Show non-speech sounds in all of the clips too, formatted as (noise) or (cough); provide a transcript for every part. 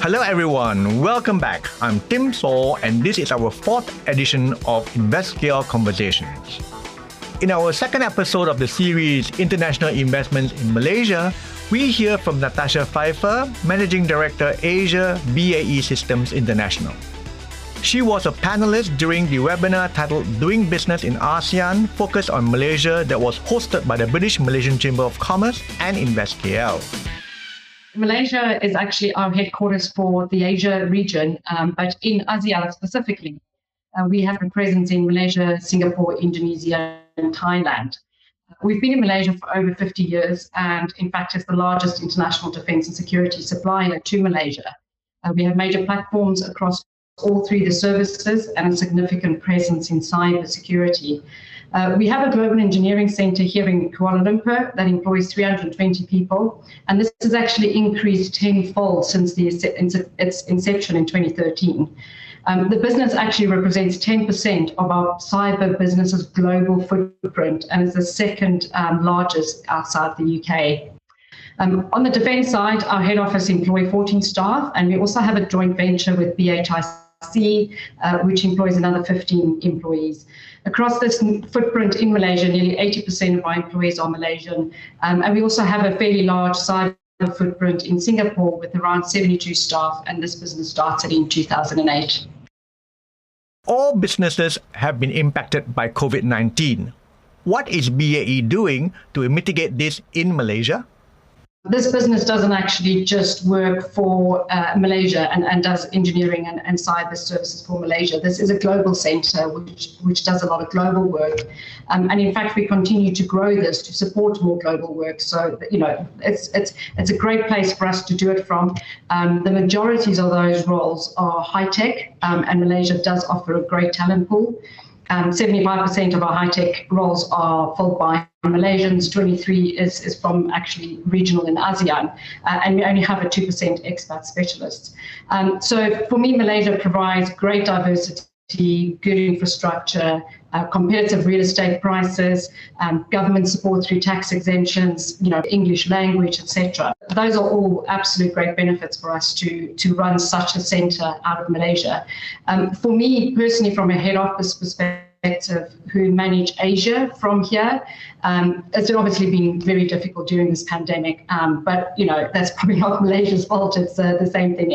Hello, everyone. Welcome back. I'm Tim Saw, and this is our fourth edition of InvestKL Conversations. In our second episode of the series International Investments in Malaysia, we hear from Natasha Pfeiffer, Managing Director Asia BAE Systems International. She was a panelist during the webinar titled Doing Business in ASEAN, focused on Malaysia, that was hosted by the British Malaysian Chamber of Commerce and InvestKL. Malaysia is actually our headquarters for the Asia region, um, but in ASEAN specifically, uh, we have a presence in Malaysia, Singapore, Indonesia, and Thailand. We've been in Malaysia for over 50 years, and in fact, is the largest international defense and security supplier to Malaysia. Uh, we have major platforms across all three of the services and a significant presence in cyber security. Uh, we have a global engineering center here in Kuala Lumpur that employs 320 people, and this has actually increased tenfold since the, its inception in 2013. Um, the business actually represents 10% of our cyber business's global footprint and is the second um, largest outside the UK. Um, on the defence side, our head office employ 14 staff, and we also have a joint venture with BHIC uh, which employs another 15 employees. Across this footprint in Malaysia, nearly 80% of our employees are Malaysian. Um, and we also have a fairly large cyber footprint in Singapore with around 72 staff, and this business started in 2008. All businesses have been impacted by COVID 19. What is BAE doing to mitigate this in Malaysia? This business doesn't actually just work for uh, Malaysia and, and does engineering and, and cyber services for Malaysia. This is a global center which, which does a lot of global work. Um, and in fact, we continue to grow this to support more global work. So, you know, it's, it's, it's a great place for us to do it from. Um, the majorities of those roles are high tech, um, and Malaysia does offer a great talent pool. Um, 75% of our high tech roles are filled by Malaysians, 23 is, is from actually regional in ASEAN, uh, and we only have a 2% expat specialist. Um, so for me, Malaysia provides great diversity, good infrastructure, uh, competitive real estate prices, um, government support through tax exemptions, you know, English language, etc. Those are all absolute great benefits for us to to run such a centre out of Malaysia. Um, for me personally, from a head office perspective perspective who manage Asia from here. Um, it's obviously been very difficult during this pandemic, um, but you know that's probably (laughs) not Malaysia's fault. It's uh, the same thing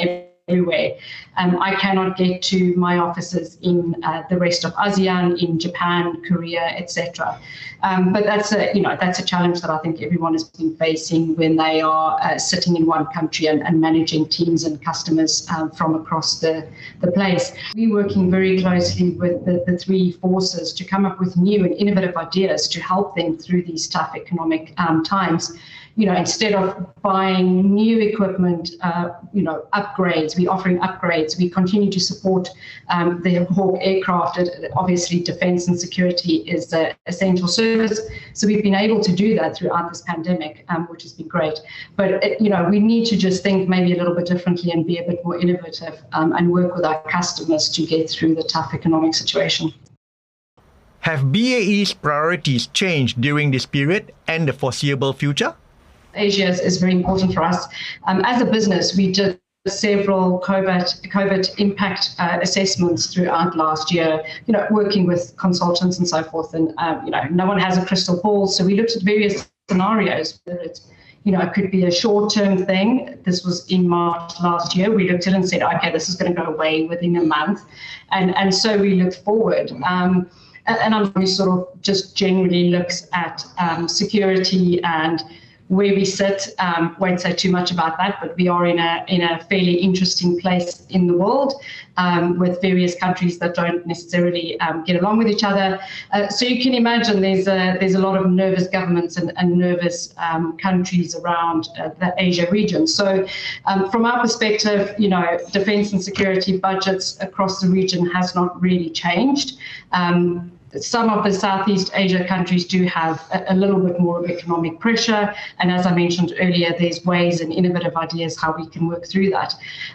everywhere. Um, I cannot get to my offices in uh, the rest of ASEAN, in Japan, Korea, etc. Um, but that's a you know that's a challenge that I think everyone has been facing when they are uh, sitting in one country and, and managing teams and customers um, from across the, the place. We're working very closely with the, the three forces to come up with new and innovative ideas to help them through these tough economic um, times you know, instead of buying new equipment, uh, you know, upgrades, we're offering upgrades. We continue to support um, the Hawk aircraft. Obviously, defense and security is an essential service. So we've been able to do that throughout this pandemic, um, which has been great. But, it, you know, we need to just think maybe a little bit differently and be a bit more innovative um, and work with our customers to get through the tough economic situation. Have BAE's priorities changed during this period and the foreseeable future? Asia is, is very important for us. Um, as a business, we did several COVID, COVID impact uh, assessments throughout last year, you know, working with consultants and so forth. And, um, you know, no one has a crystal ball. So we looked at various scenarios, whether you know, it could be a short term thing. This was in March last year. We looked at it and said, okay, this is going to go away within a month. And, and so we looked forward. Um, and, and I'm sort of just generally looks at um, security and where we sit. Um, won't say too much about that, but we are in a in a fairly interesting place in the world um, with various countries that don't necessarily um, get along with each other. Uh, so you can imagine there's a there's a lot of nervous governments and, and nervous um, countries around uh, the Asia region. So um, from our perspective, you know, defence and security budgets across the region has not really changed. Some of the Southeast Asia countries do have a, a, little bit more of economic pressure. And as I mentioned earlier, there's ways and innovative ideas how we can work through that.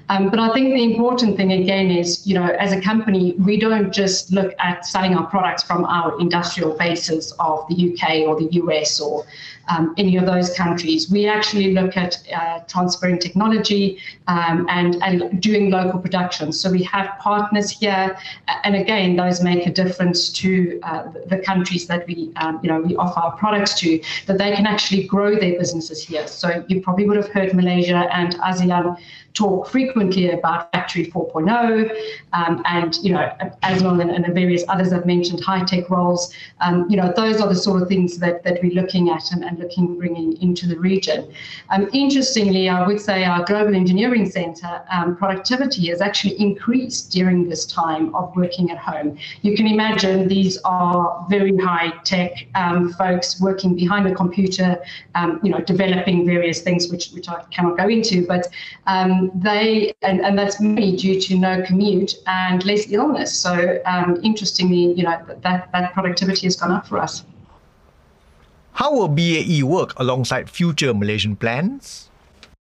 Um, but I think the important thing again is, you know, as a company, we don't just look at selling our products from our industrial bases of the UK or the US or um, any of those countries. We actually look at uh, transferring technology um, and, and doing local production. So we have partners here, and again, those make a difference to uh, the countries that we, um, you know, we offer our products to, that they can actually grow their businesses here. So you probably would have heard Malaysia and ASEAN talk frequently about Factory 4.0 um, and, you know, Asmon and, and various others I've mentioned, high-tech roles. Um, you know, those are the sort of things that, that we're looking at and, and looking bringing into the region. Um, interestingly, I would say our Global Engineering Centre um, productivity has actually increased during this time of working at home. You can imagine these are very high-tech um, folks working behind a computer, um, you know, developing various things which, which I cannot go into, but um, they and, and that's mainly due to no commute and less illness. So um, interestingly, you know that that productivity has gone up for us. How will BAE work alongside future Malaysian plans?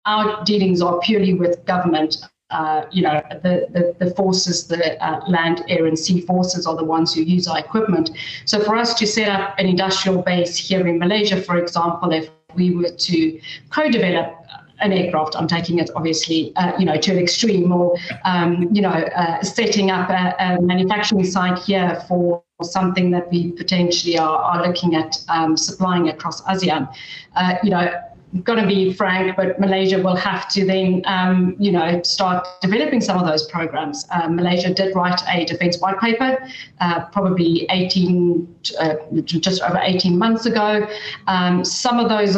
Our dealings are purely with government. Uh, you know, the, the, the forces, the uh, land, air, and sea forces are the ones who use our equipment. So for us to set up an industrial base here in Malaysia, for example, if we were to co-develop an aircraft. I'm taking it obviously, uh, you know, to an extreme, or um, you know, uh, setting up a, a, manufacturing site here for something that we potentially are, are looking at um, supplying across ASEAN. Uh, you know, going to be frank, but Malaysia will have to then, um, you know, start developing some of those programs. Uh, Malaysia did write a defence white paper, uh, probably 18, uh, just over 18 months ago. Um, some of those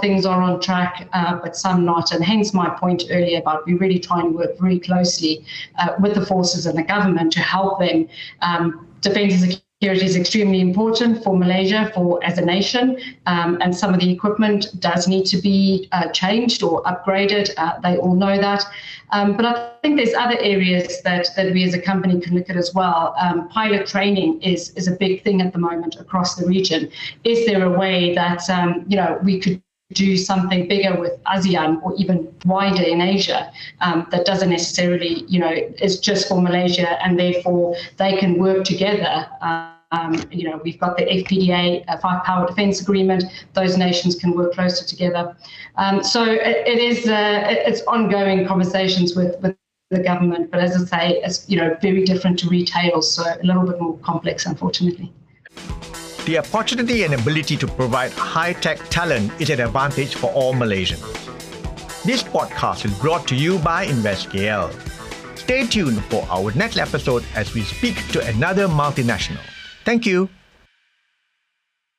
things are on track, uh, but some not. And hence my point earlier about we really try and work very closely uh, with the forces and the government to help them. Um, defence is Security is extremely important for Malaysia for as a nation, um, and some of the equipment does need to be uh, changed or upgraded. Uh, they all know that, um, but I think there's other areas that that we as a company can look at as well. Um, pilot training is is a big thing at the moment across the region. Is there a way that um, you know we could do something bigger with ASEAN or even wider in Asia um, that doesn't necessarily, you know, is just for Malaysia and therefore they can work together. Um, you know, we've got the FPDA, uh, Five Power Defence Agreement. Those nations can work closer together. Um, so it, it is uh, it's ongoing conversations with, with the government, but as I say, it's you know very different to retail, so a little bit more complex, unfortunately. The opportunity and ability to provide high tech talent is an advantage for all Malaysians. This podcast is brought to you by InvestKL. Stay tuned for our next episode as we speak to another multinational. Thank you.